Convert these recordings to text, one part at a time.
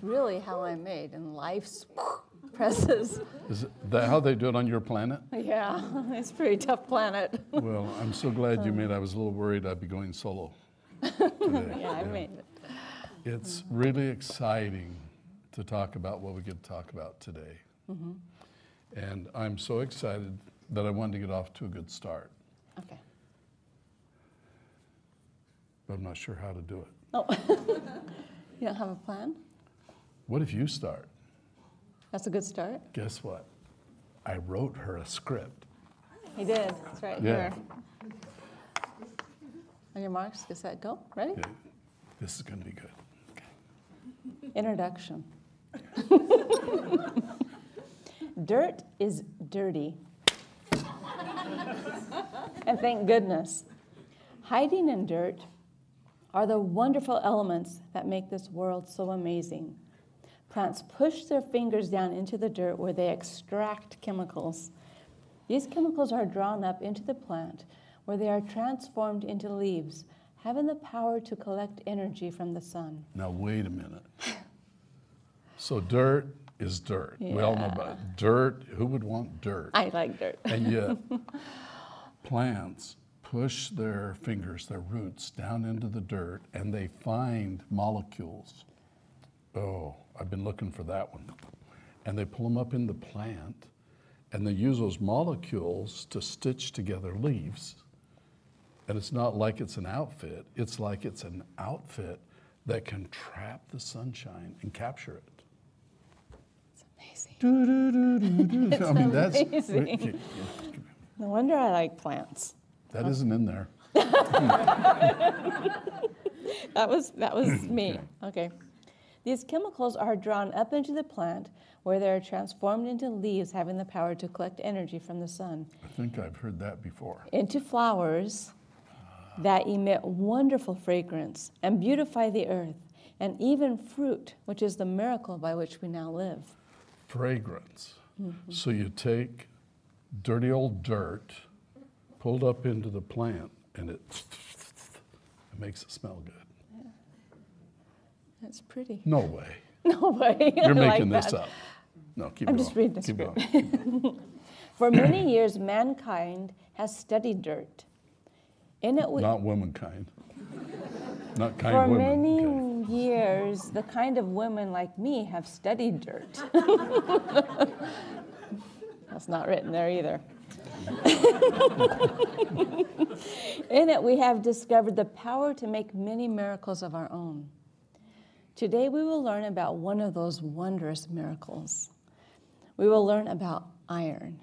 That's really how I'm made in life's presses. Is that how they do it on your planet? Yeah, it's a pretty tough planet. Well, I'm so glad you made. it. I was a little worried I'd be going solo. Yeah, I made it. It's really exciting to talk about what we get to talk about today. Mm-hmm. And I'm so excited that I wanted to get off to a good start, Okay. but I'm not sure how to do it. Oh, you don't have a plan? What if you start? That's a good start. Guess what? I wrote her a script. He did. It's right Yeah. here. On your marks, get set, go. Ready? Okay. This is going to be good. Okay. Introduction. Dirt is dirty. and thank goodness. Hiding in dirt are the wonderful elements that make this world so amazing. Plants push their fingers down into the dirt where they extract chemicals. These chemicals are drawn up into the plant where they are transformed into leaves, having the power to collect energy from the sun. Now, wait a minute. So, dirt is dirt. We all know about it. dirt. Who would want dirt? I like dirt. And yet, plants push their fingers, their roots, down into the dirt and they find molecules. Oh, I've been looking for that one. And they pull them up in the plant and they use those molecules to stitch together leaves. And it's not like it's an outfit, it's like it's an outfit that can trap the sunshine and capture it. It's amazing. Do, do, do, do, do. I mean, that's amazing. okay, No wonder I like plants. that isn't in there. That was that was me. Okay. These chemicals are drawn up into the plant where they are transformed into leaves having the power to collect energy from the sun, I think I've heard that before. into flowers that emit wonderful fragrance and beautify the earth, and even fruit, which is the miracle by which we now live. Fragrance. Mm-hmm. So you take dirty old dirt, pulled up into the plant, and it, it makes it smell good. That's pretty. No way. No way. You're I like making this that. up. No, keep I'm going. just reading the keep script. going. For many years, mankind has studied dirt. In it, we, Not womankind. Not kind For women. many Okay. years, the kind of women like me have studied dirt. That's not written there either. In it, we have discovered the power to make many miracles of our own. Today, we will learn about one of those wondrous miracles. We will learn about iron.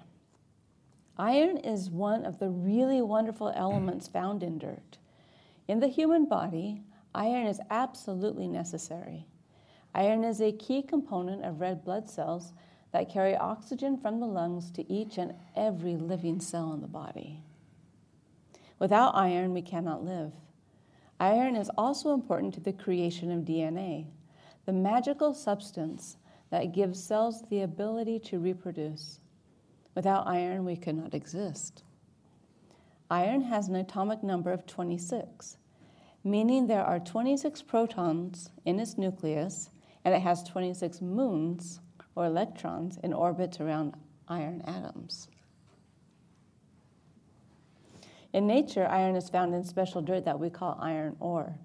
Iron is one of the really wonderful elements found in dirt. In the human body, iron is absolutely necessary. Iron is a key component of red blood cells that carry oxygen from the lungs to each and every living cell in the body. Without iron, we cannot live. Iron is also important to the creation of DNA, the magical substance that gives cells the ability to reproduce. Without iron, we could not exist. Iron has an atomic number of 26, meaning there are 26 protons in its nucleus, and it has 26 moons or electrons in orbits around iron atoms. In nature, iron is found in special dirt that we call iron ore.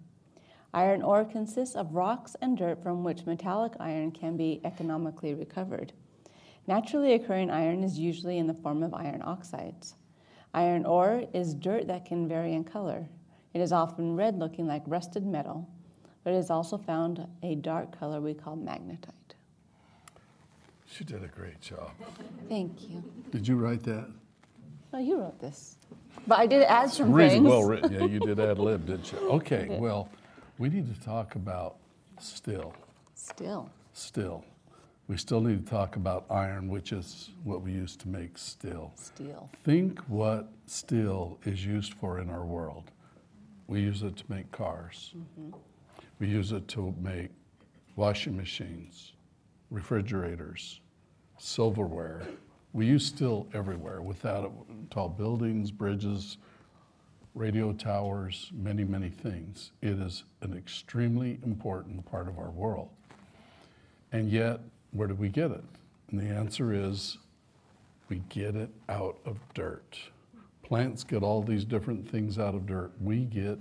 Iron ore consists of rocks and dirt from which metallic iron can be economically recovered. Naturally occurring iron is usually in the form of iron oxides. Iron ore is dirt that can vary in color. It is often red looking like rusted metal, but it is also found a dark color we call magnetite. She did a great job. Thank you. Did you write that? Oh, you wrote this. But I did add some Really things. well written. Yeah, you did ad lib, didn't you? Okay, well, we need to talk about still. Still. Still. We still need to talk about iron, which is what we use to make steel. Steel. Think what steel is used for in our world. We use it to make cars. Mm-hmm. We use it to make washing machines, refrigerators, silverware. We use steel everywhere. Without it, tall buildings, bridges, radio towers, many, many things. It is an extremely important part of our world. And yet, where do we get it? And the answer is we get it out of dirt. Plants get all these different things out of dirt. We get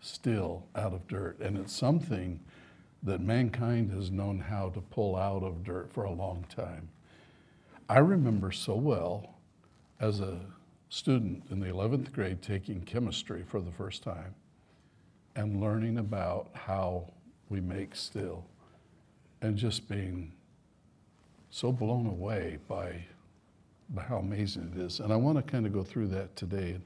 still out of dirt. And it's something that mankind has known how to pull out of dirt for a long time. I remember so well as a student in the 11th grade taking chemistry for the first time and learning about how we make still and just being so blown away by, by how amazing it is. And I want to kind of go through that today.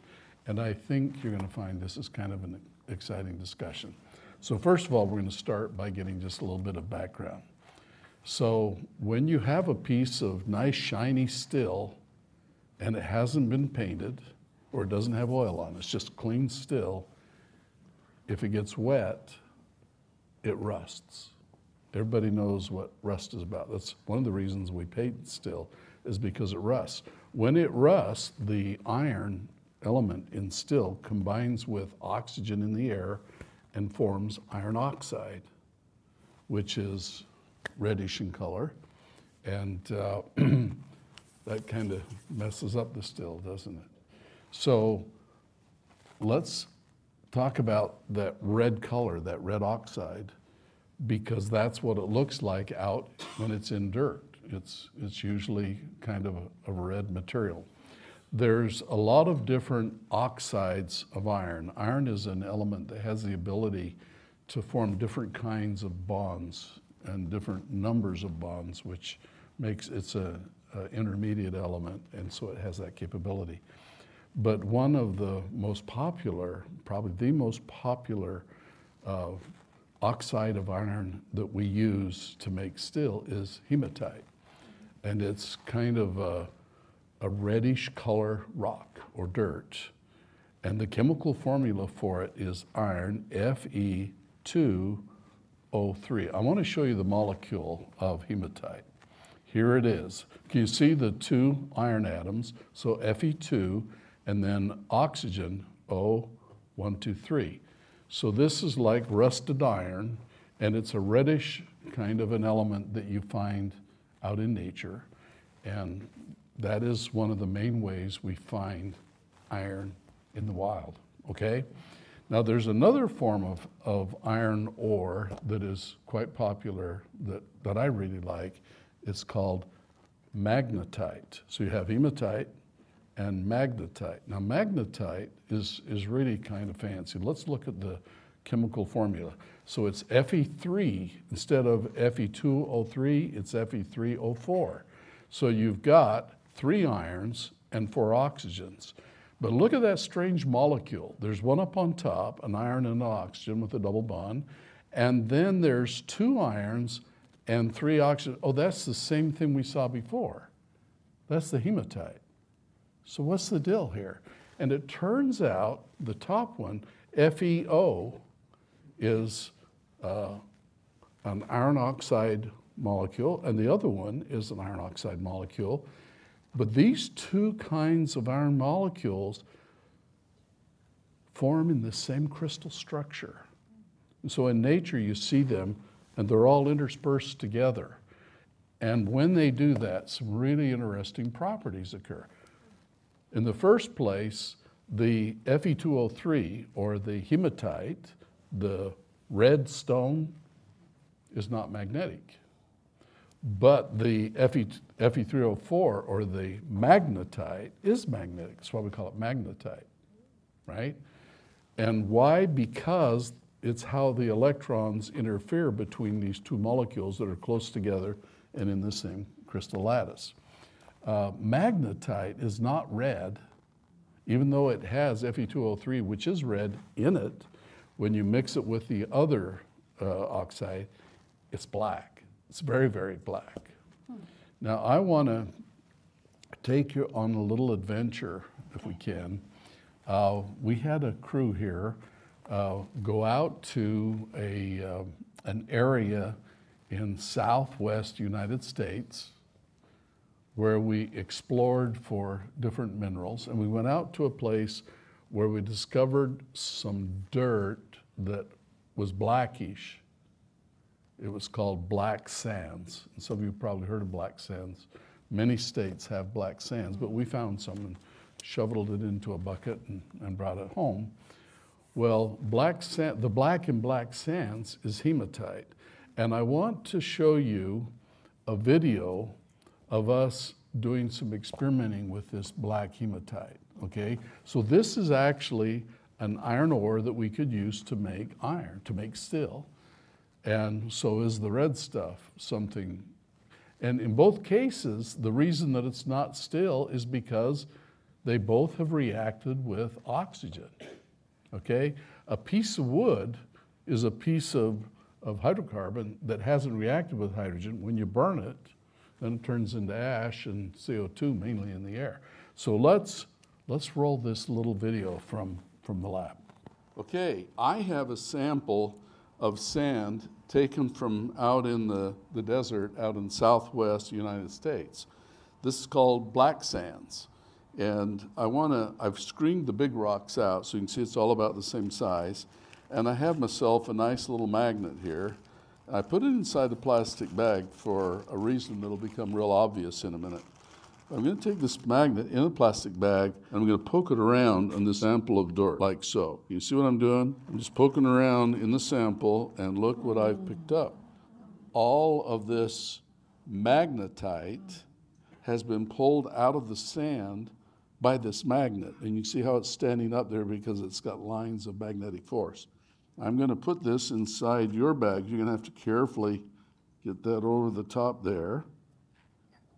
And I think you're going to find this is kind of an exciting discussion. So, first of all, we're going to start by getting just a little bit of background. So, when you have a piece of nice, shiny still and it hasn't been painted or it doesn't have oil on it, it's just clean still, if it gets wet, it rusts. Everybody knows what rust is about. That's one of the reasons we paint still, is because it rusts. When it rusts, the iron element in still combines with oxygen in the air and forms iron oxide, which is reddish in color. And uh, that kind of messes up the still, doesn't it? So let's talk about that red color, that red oxide, because that's what it looks like out when it's in dirt. It's, it's usually kind of a, a red material. There's a lot of different oxides of iron. Iron is an element that has the ability to form different kinds of bonds and different numbers of bonds, which makes it's a, a intermediate element, and so it has that capability. But one of the most popular, probably the most popular uh, oxide of iron that we use to make steel is hematite. And it's kind of a, a reddish color rock or dirt. And the chemical formula for it is iron, Fe2O3. I want to show you the molecule of hematite. Here it is. Can you see the two iron atoms? So Fe2 and then oxygen, O123. So this is like rusted iron, and it's a reddish kind of an element that you find out in nature. And that is one of the main ways we find iron in the wild, okay? Now there's another form of, of iron ore that is quite popular that, that I really like. It's called magnetite. So you have hematite, and magnetite. Now, magnetite is, is really kind of fancy. Let's look at the chemical formula. So it's Fe3 instead of Fe2O3, it's Fe3O4. So you've got three irons and four oxygens. But look at that strange molecule. There's one up on top, an iron and an oxygen with a double bond, and then there's two irons and three oxygen. Oh, that's the same thing we saw before. That's the hematite. So, what's the deal here? And it turns out the top one, FeO, is uh, an iron oxide molecule, and the other one is an iron oxide molecule. But these two kinds of iron molecules form in the same crystal structure. And so in nature, you see them, and they're all interspersed together. And when they do that, some really interesting properties occur. In the first place, the Fe2O3 or the hematite, the red stone, is not magnetic. But the Fe, Fe3O4 or the magnetite is magnetic. That's why we call it magnetite, right? And why? Because it's how the electrons interfere between these two molecules that are close together and in the same crystal lattice. Uh, magnetite is not red, even though it has Fe2O3, which is red in it. When you mix it with the other uh, oxide, it's black. It's very, very black. Hmm. Now, I want to take you on a little adventure, if we can. Uh, we had a crew here uh, go out to a, uh, an area in southwest United States where we explored for different minerals. And we went out to a place where we discovered some dirt that was blackish. It was called black sands. And some of you probably heard of black sands. Many states have black sands, but we found some and shoveled it into a bucket and, and brought it home. Well, black sand, the black in black sands is hematite. And I want to show you a video of us doing some experimenting with this black hematite. Okay, so this is actually an iron ore that we could use to make iron, to make steel. And so is the red stuff something. And in both cases, the reason that it's not steel is because they both have reacted with oxygen. Okay? A piece of wood is a piece of, of hydrocarbon that hasn't reacted with hydrogen. When you burn it, then it turns into ash and CO2 mainly in the air. So let's, let's roll this little video from, from the lab. Okay, I have a sample of sand taken from out in the, the desert out in southwest United States. This is called black sands. And I want to, I've screened the big rocks out so you can see it's all about the same size. And I have myself a nice little magnet here. I put it inside a plastic bag for a reason that'll become real obvious in a minute. I'm going to take this magnet in a plastic bag and I'm going to poke it around on this sample of dirt, like so. You see what I'm doing? I'm just poking around in the sample and look what I've picked up. All of this magnetite has been pulled out of the sand by this magnet. And you see how it's standing up there because it's got lines of magnetic force. I'm going to put this inside your bag. You're going to have to carefully get that over the top there.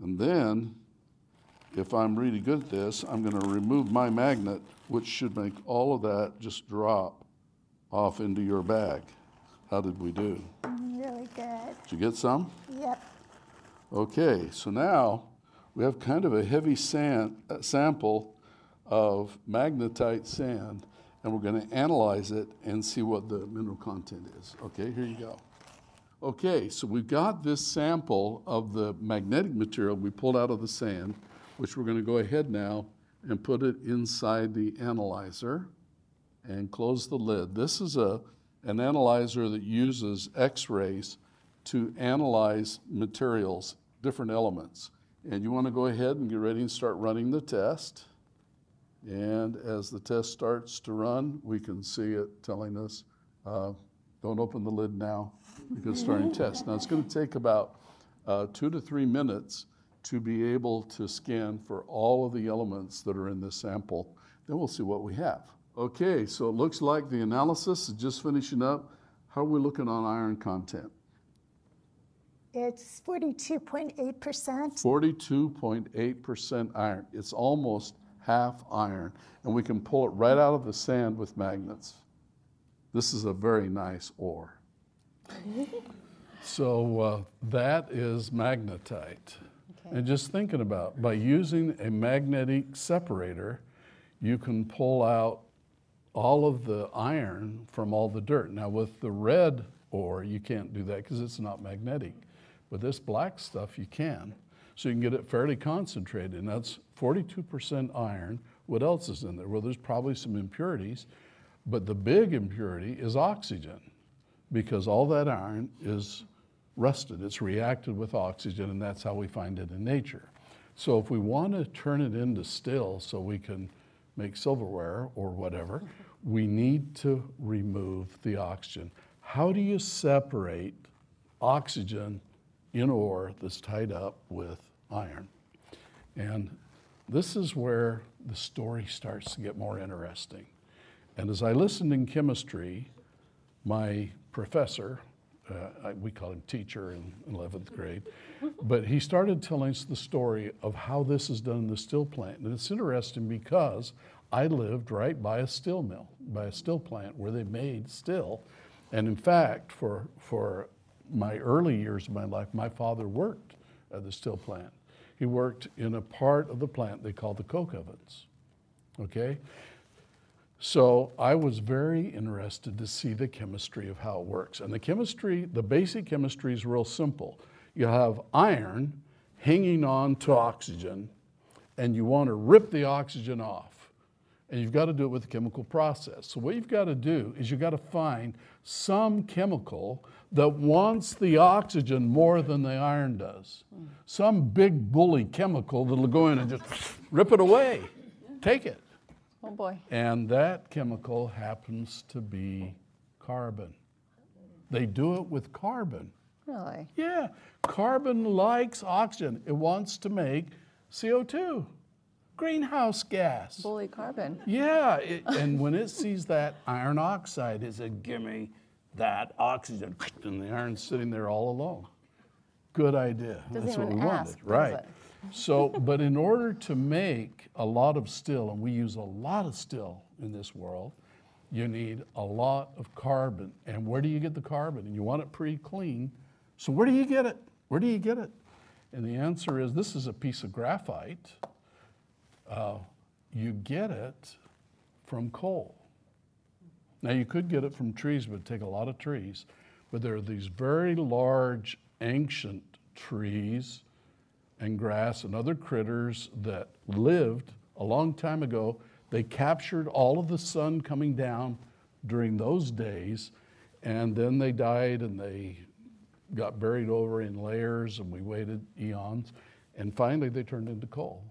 And then, if I'm really good at this, I'm going to remove my magnet, which should make all of that just drop off into your bag. How did we do? Really good. Did you get some? Yep. Okay, so now we have kind of a heavy sand, uh, sample of magnetite sand, and we're going to analyze it and see what the mineral content is. Okay, here you go. Okay, so we've got this sample of the magnetic material we pulled out of the sand, which we're going to go ahead now and put it inside the analyzer and close the lid. This is a, an analyzer that uses x rays to analyze materials, different elements. And you want to go ahead and get ready and start running the test. And as the test starts to run, we can see it telling us, uh, don't open the lid now because starting test. Now it's going to take about uh, two to three minutes to be able to scan for all of the elements that are in this sample. Then we'll see what we have. Okay, so it looks like the analysis is just finishing up. How are we looking on iron content? It's 42.8%. 42.8% iron. It's almost half iron. And we can pull it right out of the sand with magnets. This is a very nice ore. so uh, that is magnetite. And just thinking about by using a magnetic separator, you can pull out all of the iron from all the dirt. Now, with the red ore, you can't do that because it's not magnetic. With this black stuff, you can. So you can get it fairly concentrated, and that's 42% iron. What else is in there? Well, there's probably some impurities, but the big impurity is oxygen because all that iron is rusted. It's reacted with oxygen, and that's how we find it in nature. So if we want to turn it into steel so we can make silverware or whatever, we need to remove the oxygen. How do you separate oxygen in ore that's tied up with iron. And this is where the story starts to get more interesting. And as I listened in chemistry, my professor, uh, we call him teacher in 11th grade, but he started telling us the story of how this is done in the steel plant. And it's interesting because I lived right by a steel mill, by a steel plant where they made steel. And in fact, for, for my early years of my life, my father worked at the steel plant. He worked in a part of the plant they call the coke ovens. Okay? So I was very interested to see the chemistry of how it works. And the chemistry, the basic chemistry is real simple. You have iron hanging on to oxygen, and you want to rip the oxygen off. and you've got to do it with a chemical process. So, what you've got to do is you've got to find some chemical that wants the oxygen more than the iron does. Some big bully chemical that'll go in and just rip it away. Take it. Oh boy. And that chemical happens to be carbon. They do it with carbon. Really? Yeah, carbon likes oxygen. It wants to make CO2, greenhouse gas. Bully carbon. Yeah, it, and when it sees that iron oxide, it says, "Give me that oxygen," and the iron's sitting there all alone. Good idea. Doesn't That's what we ask, wanted, right? So, but in order to make a lot of still, and we use a lot of still in this world, you need a lot of carbon. And where do you get the carbon? And you want it pretty clean. So where do you get it? Where do you get it? And the answer is this is a piece of graphite. Uh, you get it from coal. Now, you could get it from trees, but take a lot of trees. But there are these very large, ancient trees and grass and other critters that lived a long time ago. They captured all of the sun coming down during those days, and then they died and they got buried over in layers, and we waited eons. And finally, they turned into coal.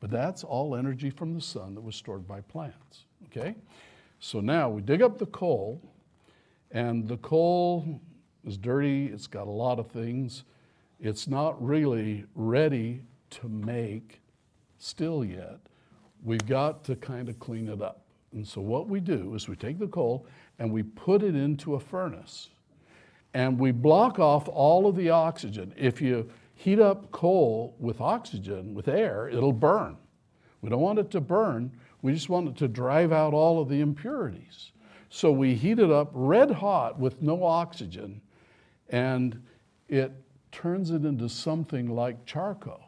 But that's all energy from the sun that was stored by plants. Okay? So now we dig up the coal, and the coal is dirty, it's got a lot of things. It's not really ready to make still yet. We've got to kind of clean it up. And so what we do is we take the coal and we put it into a furnace and we block off all of the oxygen. If you heat up coal with oxygen, with air, it'll burn. We don't want it to burn, we just want it to drive out all of the impurities. So we heat it up red hot with no oxygen, and it turns it into something like charcoal.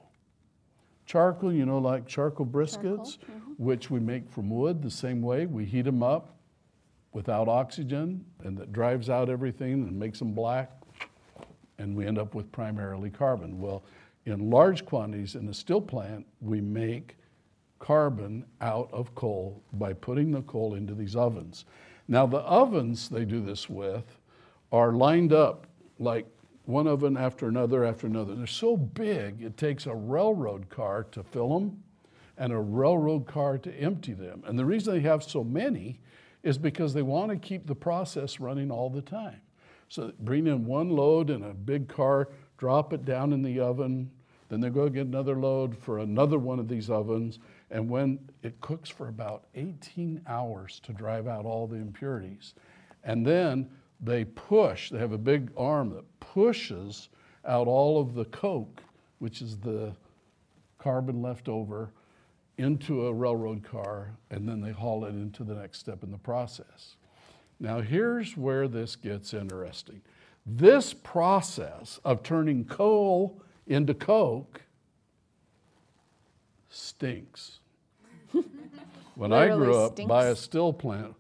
Charcoal, you know, like charcoal briskets, mm-hmm. which we make from wood the same way. We heat them up without oxygen, and that drives out everything and makes them black, and we end up with primarily carbon. Well, in large quantities in a still plant, we make carbon out of coal by putting the coal into these ovens. Now, the ovens they do this with are lined up like one oven after another after another. They're so big, it takes a railroad car to fill them and a railroad car to empty them. And the reason they have so many is because they want to keep the process running all the time. So bring in one load in a big car, drop it down in the oven, then they go get another load for another one of these ovens. And when it cooks for about 18 hours to drive out all the impurities, and then they push, they have a big arm that pushes out all of the coke, which is the carbon left over, into a railroad car, and then they haul it into the next step in the process. Now, here's where this gets interesting. This process of turning coal into coke stinks. when I grew Literally up by a stinks? still plant,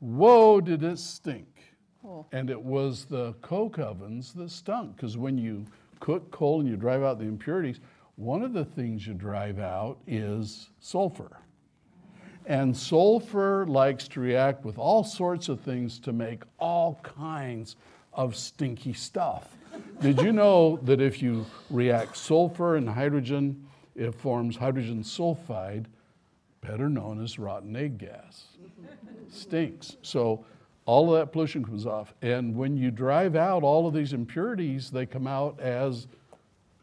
whoa, did it stink. Oh. And it was the coke ovens that stunk because when you cook coal and you drive out the impurities, one of the things you drive out is sulfur. And sulfur likes to react with all sorts of things to make all kinds of stinky stuff. Did you know that if you react sulfur and hydrogen, it forms hydrogen sulfide, better known as rotten egg gas? Stinks. So all of that pollution comes off. And when you drive out all of these impurities, they come out as,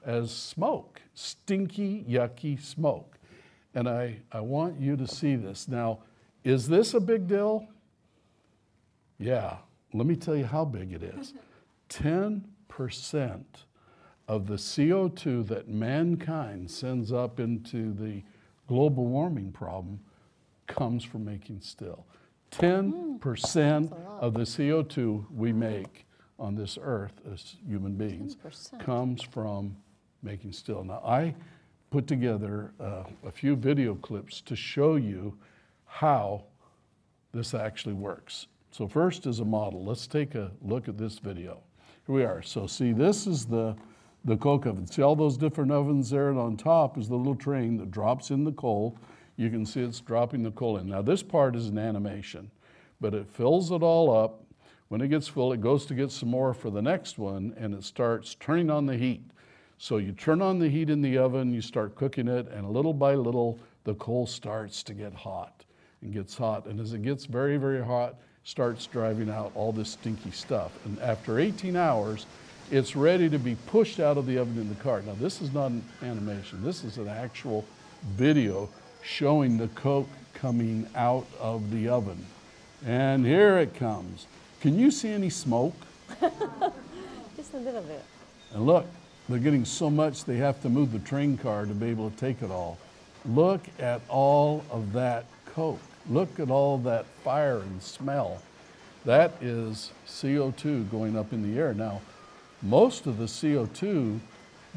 as smoke, stinky, yucky smoke. And I, I want you to see this. Now, is this a big deal? Yeah, let me tell you how big it is. 10% of the CO2 that mankind sends up into the global warming problem comes from making still. 10% of the CO2 we make on this earth as human beings 10%. comes from making steel. Now, I put together uh, a few video clips to show you how this actually works. So first as a model, let's take a look at this video. Here we are. So see, this is the, the coke oven. See all those different ovens there and on top is the little train that drops in the coal. You can see it's dropping the coal in. Now, this part is an animation, but it fills it all up. When it gets full, it goes to get some more for the next one, and it starts turning on the heat. So you turn on the heat in the oven, you start cooking it, and little by little, the coal starts to get hot and gets hot. And as it gets very, very hot, starts driving out all this stinky stuff. And after 18 hours, it's ready to be pushed out of the oven in the car. Now, this is not an animation, this is an actual video showing the coke coming out of the oven. And here it comes. Can you see any smoke? Just a little bit. And look, they're getting so much they have to move the train car to be able to take it all. Look at all of that coke. Look at all that fire and smell. That is CO2 going up in the air. Now, most of the CO2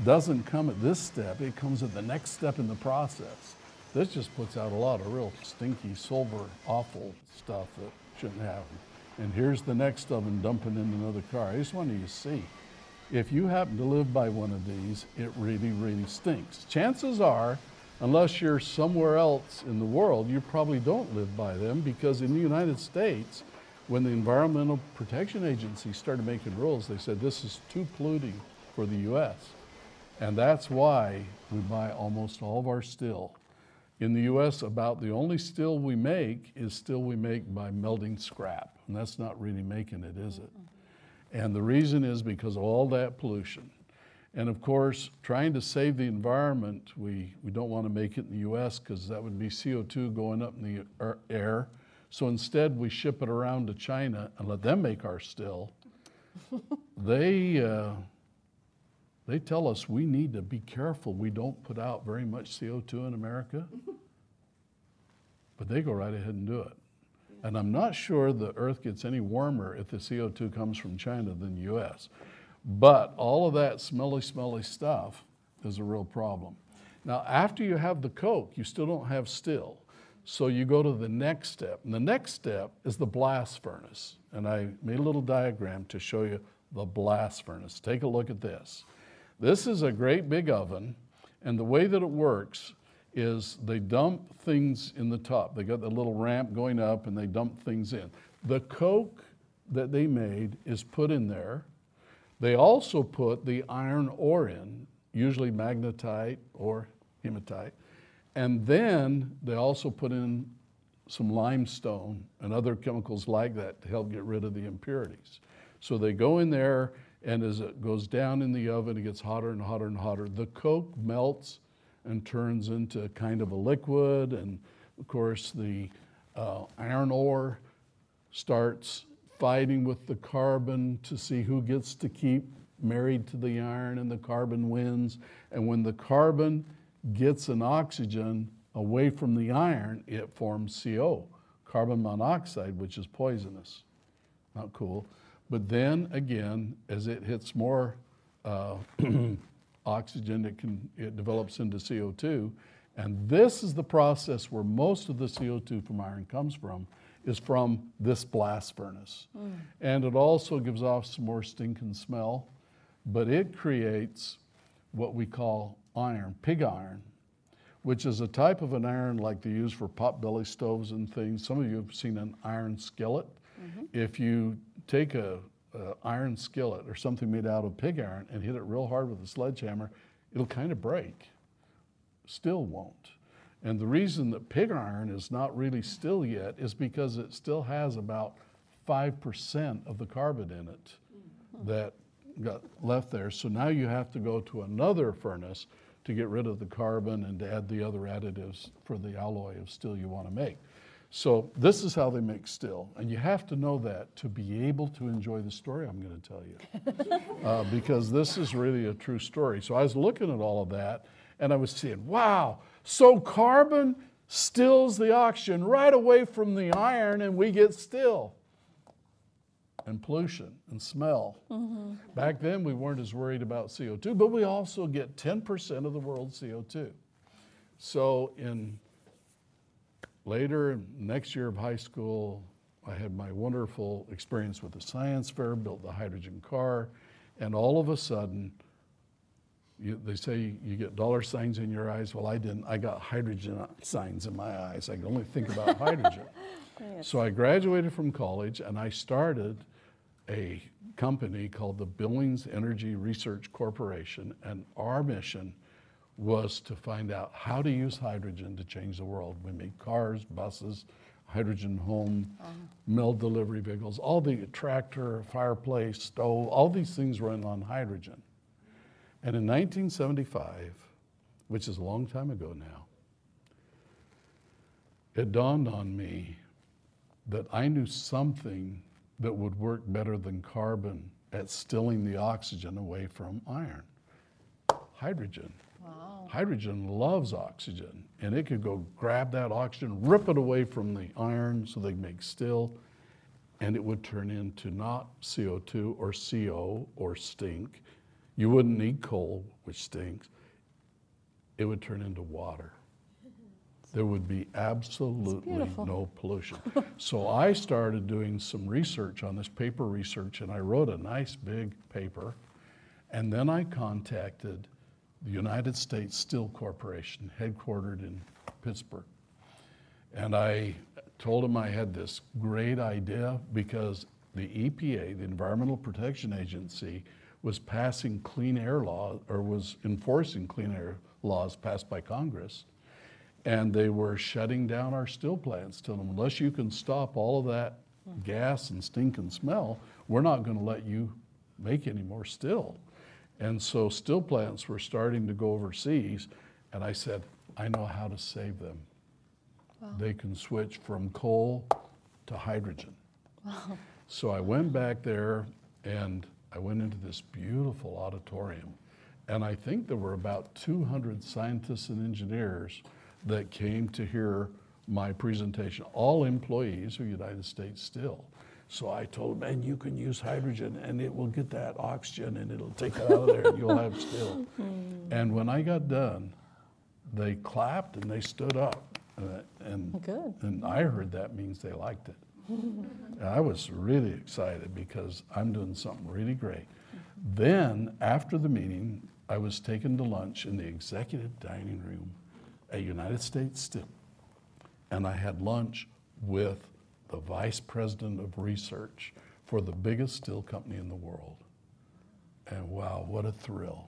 doesn't come at this step, it comes at the next step in the process. This just puts out a lot of real stinky, silver, awful stuff that shouldn't happen. And here's the next oven dumping in another car. I just wanted you to see. If you happen to live by one of these, it really, really stinks. Chances are, unless you're somewhere else in the world, you probably don't live by them because in the United States, when the Environmental Protection Agency started making rules, they said this is too polluting for the US. And that's why we buy almost all of our steel. In the US, about the only steel we make is steel we make by melting scrap. And that's not really making it, is it? And the reason is because of all that pollution. And of course, trying to save the environment, we, we don't want to make it in the US because that would be CO2 going up in the air. So instead, we ship it around to China and let them make our steel. they, uh, they tell us we need to be careful we don't put out very much CO2 in America. But they go right ahead and do it. And I'm not sure the Earth gets any warmer if the CO2 comes from China than the US. But all of that smelly, smelly stuff is a real problem. Now, after you have the Coke, you still don't have still. So you go to the next step. And the next step is the blast furnace. And I made a little diagram to show you the blast furnace. Take a look at this. This is a great big oven. And the way that it works is they dump things in the top. They got the little ramp going up and they dump things in. The coke that they made is put in there. They also put the iron ore in, usually magnetite or hematite. And then they also put in some limestone and other chemicals like that to help get rid of the impurities. So they go in there, and as it goes down in the oven, it gets hotter and hotter and hotter. The coke melts and turns into kind of a liquid. And of course, the uh, iron ore starts fighting with the carbon to see who gets to keep married to the iron, and the carbon wins. And when the carbon gets an oxygen away from the iron, it forms CO, carbon monoxide, which is poisonous. Not cool. But then again, as it hits more uh, oxygen, it, can, it develops into CO2. And this is the process where most of the CO2 from iron comes from, is from this blast furnace. Mm. And it also gives off some more stinking smell, but it creates what we call iron, pig iron, which is a type of an iron like they use for potbelly stoves and things. Some of you have seen an iron skillet. Mm-hmm. If you take a uh, iron skillet or something made out of pig iron and hit it real hard with a sledgehammer, it'll kind of break. Still won't. And the reason that pig iron is not really still yet is because it still has about 5% of the carbon in it that got left there. So now you have to go to another furnace to get rid of the carbon and to add the other additives for the alloy of steel you want to make. So this is how they make still, and you have to know that to be able to enjoy the story I'm going to tell you, uh, because this is really a true story. So I was looking at all of that, and I was seeing, wow, so carbon stills the oxygen right away from the iron, and we get still. And pollution and smell. Mm-hmm. Back then, we weren't as worried about CO2, but we also get 10% of the world's CO2. So in Later, next year of high school, I had my wonderful experience with the science fair, built the hydrogen car, and all of a sudden, you, they say you get dollar signs in your eyes. Well, I didn't. I got hydrogen signs in my eyes. I could only think about hydrogen. Yes. So I graduated from college and I started a company called the Billings Energy Research Corporation. And our mission was to find out how to use hydrogen to change the world. We made cars, buses, hydrogen home, uh-huh. mail delivery vehicles, all the tractor, fireplace, stove, all these things run on hydrogen. And in 1975, which is a long time ago now, it dawned on me that I knew something that would work better than carbon at stilling the oxygen away from iron hydrogen. Hydrogen loves oxygen, and it could go grab that oxygen, rip it away from the iron so they make still, and it would turn into not CO2 or CO or stink. You wouldn't need coal, which stinks. It would turn into water. There would be absolutely no pollution. so I started doing some research on this paper research, and I wrote a nice big paper. And then I contacted the United States Steel Corporation, headquartered in Pittsburgh. And I told him I had this great idea because the EPA, the Environmental Protection Agency, was passing clean air law or was enforcing clean air laws passed by Congress. And they were shutting down our steel plants, telling them, unless you can stop all of that hmm. gas and stink and smell, we're not going to let you make any more steel. And so steel plants were starting to go overseas, and I said, I know how to save them. They can switch from coal to hydrogen. So I went back there and I went into this beautiful auditorium. And I think there were about 200 scientists and engineers that came to hear my presentation, all employees of United States Steel. So I told them, man, you can use hydrogen and it will get that oxygen and it'll take it out of there and you'll have steel. and when I got done, they clapped and they stood up. Uh, and, Good. and I heard that means they liked it. And I was really excited because I'm doing something really great. Then, after the meeting, I was taken to lunch in the executive dining room at United States Steel. And I had lunch with the vice president of research for the biggest steel company in the world. And wow, what a thrill.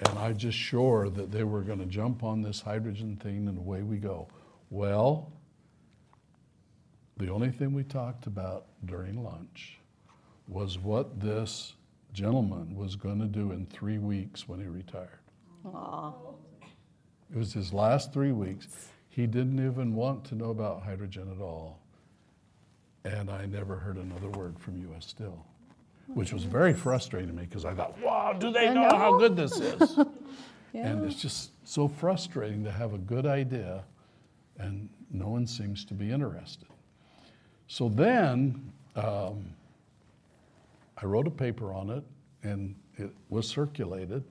And I just sure that they were going to jump on this hydrogen thing and away we go. Well, the only thing we talked about during lunch was what this gentleman was going to do in three weeks when he retired. Aw. It was his last three weeks. He didn't even want to know about hydrogen at all. And I never heard another word from US Steel, which was very frustrating to me because I thought, wow, do they I know, how good this is? And it's just so frustrating to have a good idea and no one seems to be interested. So then um, I wrote a paper on it and it was circulated.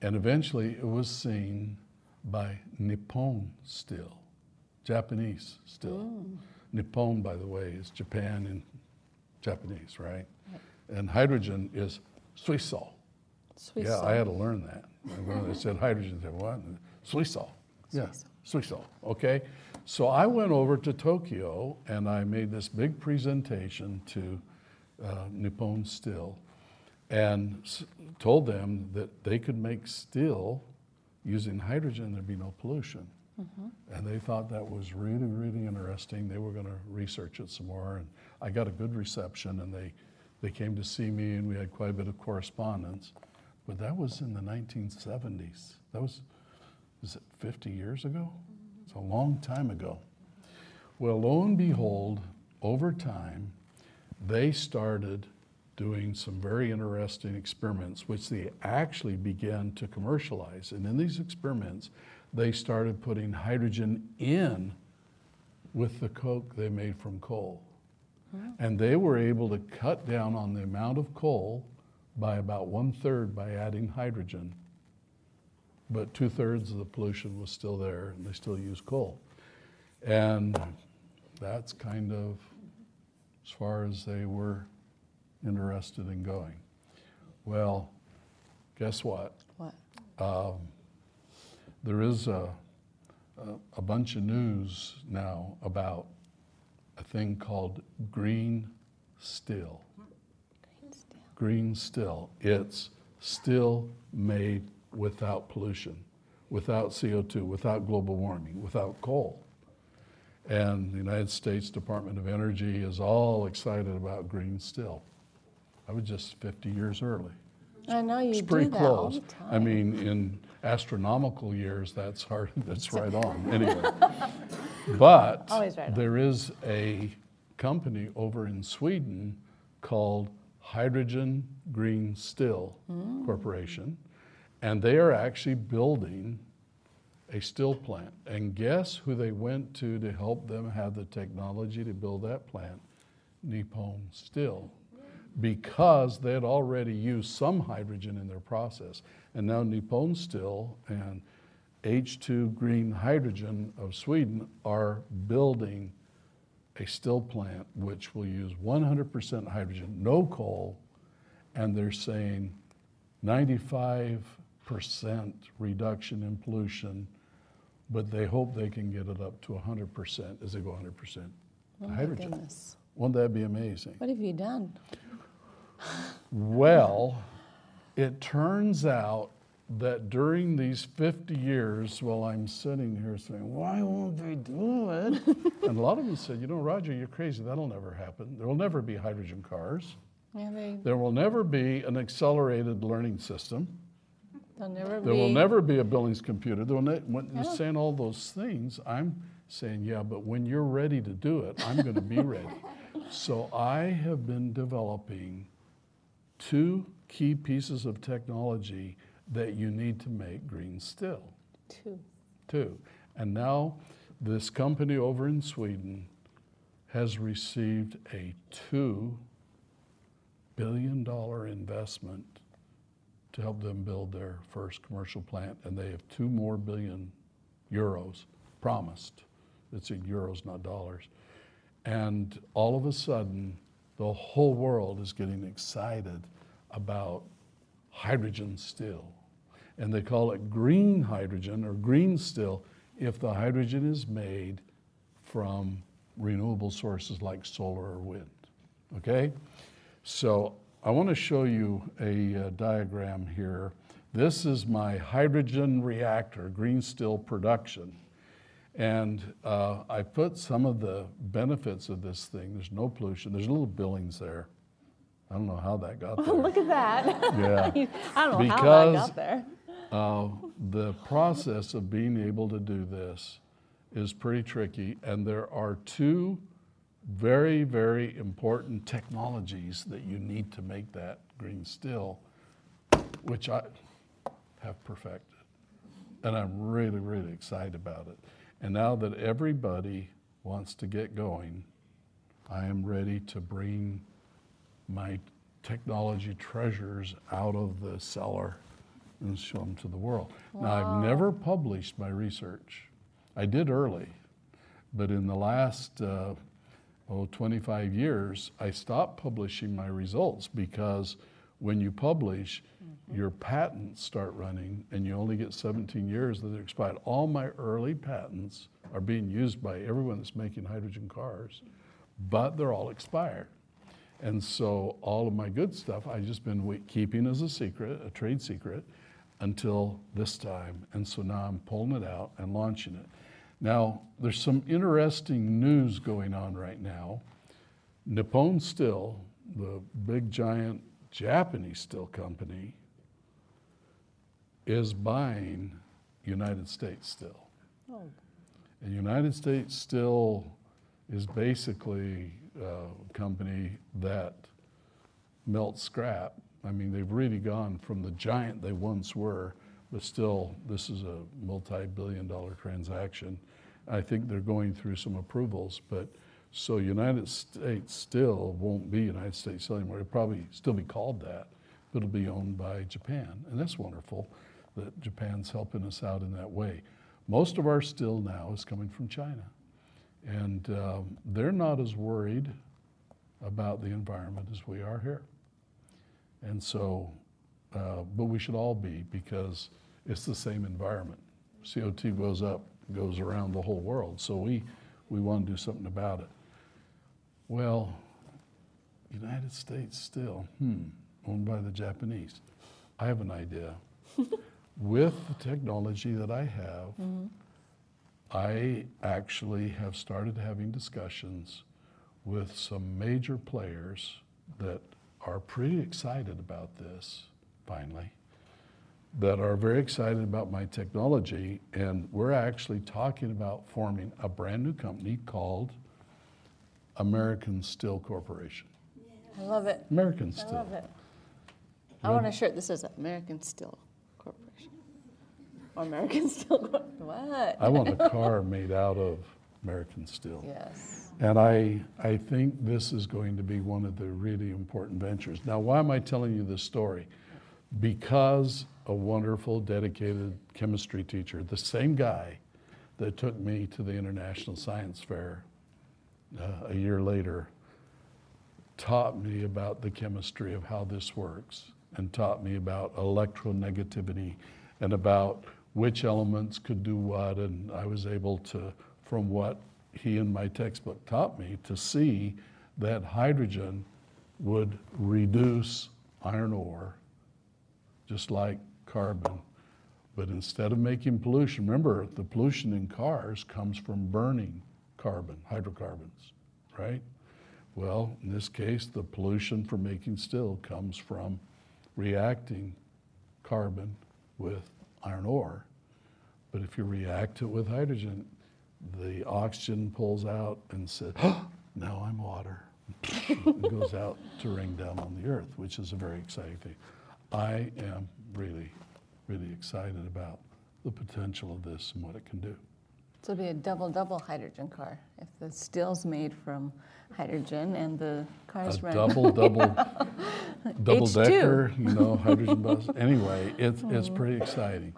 And eventually it was seen by Nippon Steel, Japanese steel. Nippon, by the way, is Japan in Japanese, right? And hydrogen is Suiso. Sweet Yeah. I had to learn that. When they said hydrogen, I said, what? Suiso. Yeah, Suiso. Okay. So I went over to Tokyo and I made this big presentation to uh, Nippon Steel and s- told them that they could make steel using hydrogen, there'd be no pollution. Mm-hmm. And they thought that was really, really interesting. They were going to research it some more. And I got a good reception, and they, they came to see me, and we had quite a bit of correspondence. But that was in the 1970s. That was, is it 50 years ago? Mm-hmm. It's a long time ago. Well, lo and behold, over time, they started doing some very interesting experiments, which they actually began to commercialize. And in these experiments, they started putting hydrogen in with the coke they made from coal. And they were able to cut down on the amount of coal by about one third by adding hydrogen. But two thirds of the pollution was still there, and they still use coal. And that's kind of as far as they were interested in going. Well, guess what? What? um, there is a, a, a bunch of news now about a thing called green steel. Green steel. It's still made without pollution, without CO2, without global warming, without coal. And the United States Department of Energy is all excited about green steel. I was just 50 years early. I know you It's do pretty that all close. the time. I mean, in astronomical years, that's hard, that's right on, anyway. But right on. there is a company over in Sweden called Hydrogen Green Steel Mm. Corporation, and they are actually building a steel plant. And guess who they went to to help them have the technology to build that plant? Nippon Steel because they had already used some hydrogen in their process. And now Nippon Steel and H2 Green Hydrogen of Sweden are building a steel plant which will use 100% hydrogen, no coal, and they're saying 95% reduction in pollution, but they hope they can get it up to 100% as they go 100% Oh hydrogen. goodness. Won't that be amazing? What have you done? Well, it turns out that during these 50 years, while I'm sitting here saying, why won't they do it? and a lot of them said, you know, Roger, you're crazy. That'll never happen. There will never be hydrogen cars. Yeah, they, There will never be an accelerated learning system. never There be. will never be a Billings computer. There will ne- when you're saying all those things, I'm saying, yeah, but when you're ready to do it, I'm going to be ready. So I have been developing two key pieces of technology that you need to make green steel. Two. Two. And now this company over in Sweden has received a two billion dollar investment to help them build their first commercial plant, and they have two more billion euros promised. It's in euros, not dollars. And all of a sudden, the whole world is getting excited about hydrogen still. And they call it green hydrogen or green steel if the hydrogen is made from renewable sources like solar or wind. Okay? So I want to show you a uh, diagram here. This is my hydrogen reactor, green steel production. And uh, I put some of the benefits of this thing. There's no pollution. There's little billings there. I don't know how that got there. Look at that. Yeah. I don't know how that Because- got there. Uh, the process of being able to do this is pretty tricky, and there are two very, very important technologies that you need to make that green steel, which I have perfected. And I'm really, really excited about it. And now that everybody wants to get going, I am ready to bring my technology treasures out of the cellar and show them to the world. Now, I've never published my research. I did early, but in the last uh, oh, 25 years, I stopped publishing my results because when you publish, mm-hmm. your patents start running and you only get 17 years that they're expired. All my early patents are being used by everyone that's making hydrogen cars, but they're all expired. And so all of my good stuff I've just been keeping as a secret, a trade secret, until this time. And so now I'm pulling it out and launching it. Now, there's some interesting news going on right now. Nippon Steel, the big giant Japanese steel company, is buying United States Steel. Oh, And United States Steel is basically a company that melts scrap. I mean, they've really gone from the giant they once were, but still, this is a multi-billion dollar transaction. I think they're going through some approvals, but so United States still won't be United States anymore. It'll probably still be called that, but it'll be owned by Japan. And that's wonderful that Japan's helping us out in that way. Most of our steel now is coming from China. And um, they're not as worried about the environment as we are here. And so, uh, but we should all be because it's the same environment. CO2 goes up, goes around the whole world. So we, we want to do something about it. Well, United States still, hmm, owned by the Japanese. I have an idea. With the technology that I have, I actually have started having discussions with some major players that are pretty excited about this, finally, that are very excited about my technology. And we're actually talking about forming a brand new company called American Steel Corporation. I love it. American I Steel. love it. I want a shirt that says American Steel Corporation. Or American Steel Corporation. What? I want a car made out of American steel. Yes. And I, I think this is going to be one of the really important ventures. Now, why am I telling you this story? Because a wonderful, dedicated chemistry teacher, the same guy that took me to the International Science Fair uh, a year later, taught me about the chemistry of how this works and taught me about electronegativity and about which elements could do what. And I was able to, from what he in my textbook taught me, to see that hydrogen would reduce iron ore just like carbon. But instead of making pollution, remember the pollution in cars comes from burning carbon, hydrocarbons, right? Well, in this case, the pollution from making steel comes from reacting carbon with iron ore. But if you react it with hydrogen, the oxygen pulls out and says, oh, now I'm water. it goes out to rain down on the earth, which is a very exciting thing. I am really, really excited about the potential of this and what it can do. So it'll be a double double hydrogen car if the steel's made from hydrogen and the cars a run. double, double, double H2. decker, you know, hydrogen bus. Anyway, it's, it's oh. pretty exciting.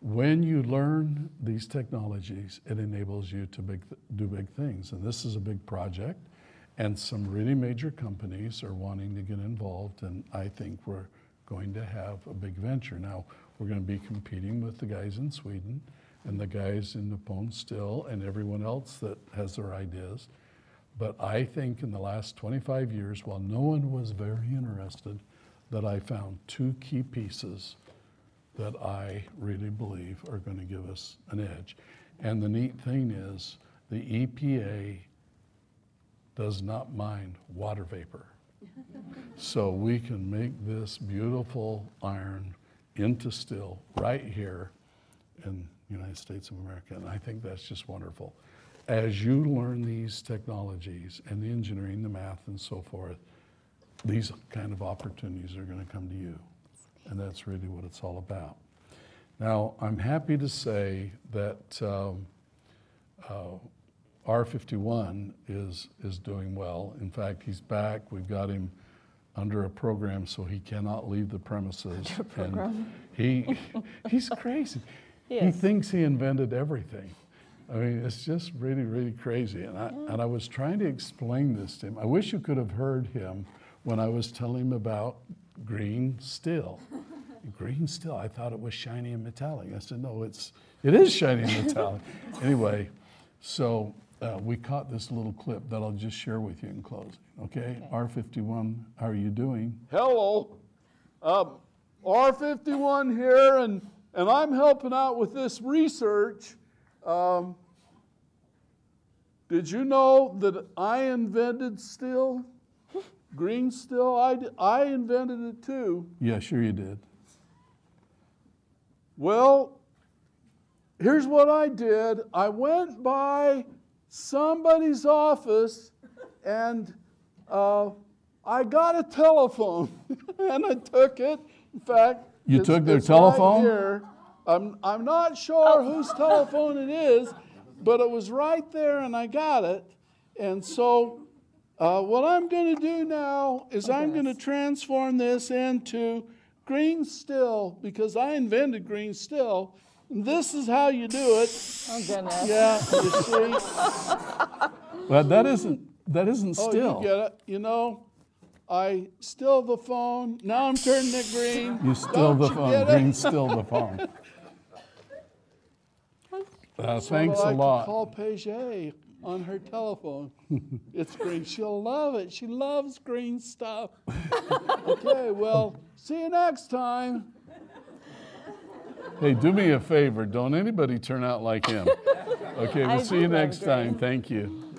When you learn these technologies, it enables you to big, do big things. And this is a big project, and some really major companies are wanting to get involved, and I think we're going to have a big venture. Now, we're going to be competing with the guys in Sweden and the guys in Nippon Steel and everyone else that has their ideas. But I think in the last 25 years, while no one was very interested, that I found two key pieces that I really believe are going to give us an edge. And the neat thing is, the EPA does not mind water vapor. so we can make this beautiful iron into steel right here in the United States of America. And I think that's just wonderful. As you learn these technologies and the engineering, the math, and so forth, these kind of opportunities are going to come to you. And that's really what it's all about. Now, I'm happy to say that um, uh, R51 is, is doing well. In fact, he's back. We've got him under a program so he cannot leave the premises. Under a program. And he, he's crazy. He thinks he invented everything. I mean, it's just really, really crazy. And I, and I was trying to explain this to him. I wish you could have heard him when I was telling him about green steel. green steel, I thought it was shiny and metallic. I said, no, it's, it is shiny and metallic. anyway, so uh, we caught this little clip that I'll just share with you in closing. Okay? R51, how are you doing? Hello, um, R51 here, and, and I'm helping out with this research. Um, did you know that I invented steel? Green steel? I invented it too. Yeah, sure you did. Well, here's what I did I went by somebody's office and uh, I got a telephone and I took it. In fact, You it's- took their it's right telephone? here. I'm, I'm not sure whose telephone it is, but it was right there and I got it. And so, uh, what I'm going to do now is I'm going to transform this into green still because I invented green still. And this is how you do it. Oh goodness. Yeah, you see. But that isn't, that isn't Oh, still. you get it. You know, I still the phone. Now I'm turning it green. You still the phone. Green still the phone. Uh, thanks a lot. Call Page on her telephone. it's green. She'll love it. She loves green stuff. okay, well, see you next time. Hey, do me a favor. Don't anybody turn out like him. Okay, we'll I see you next time. Thank you.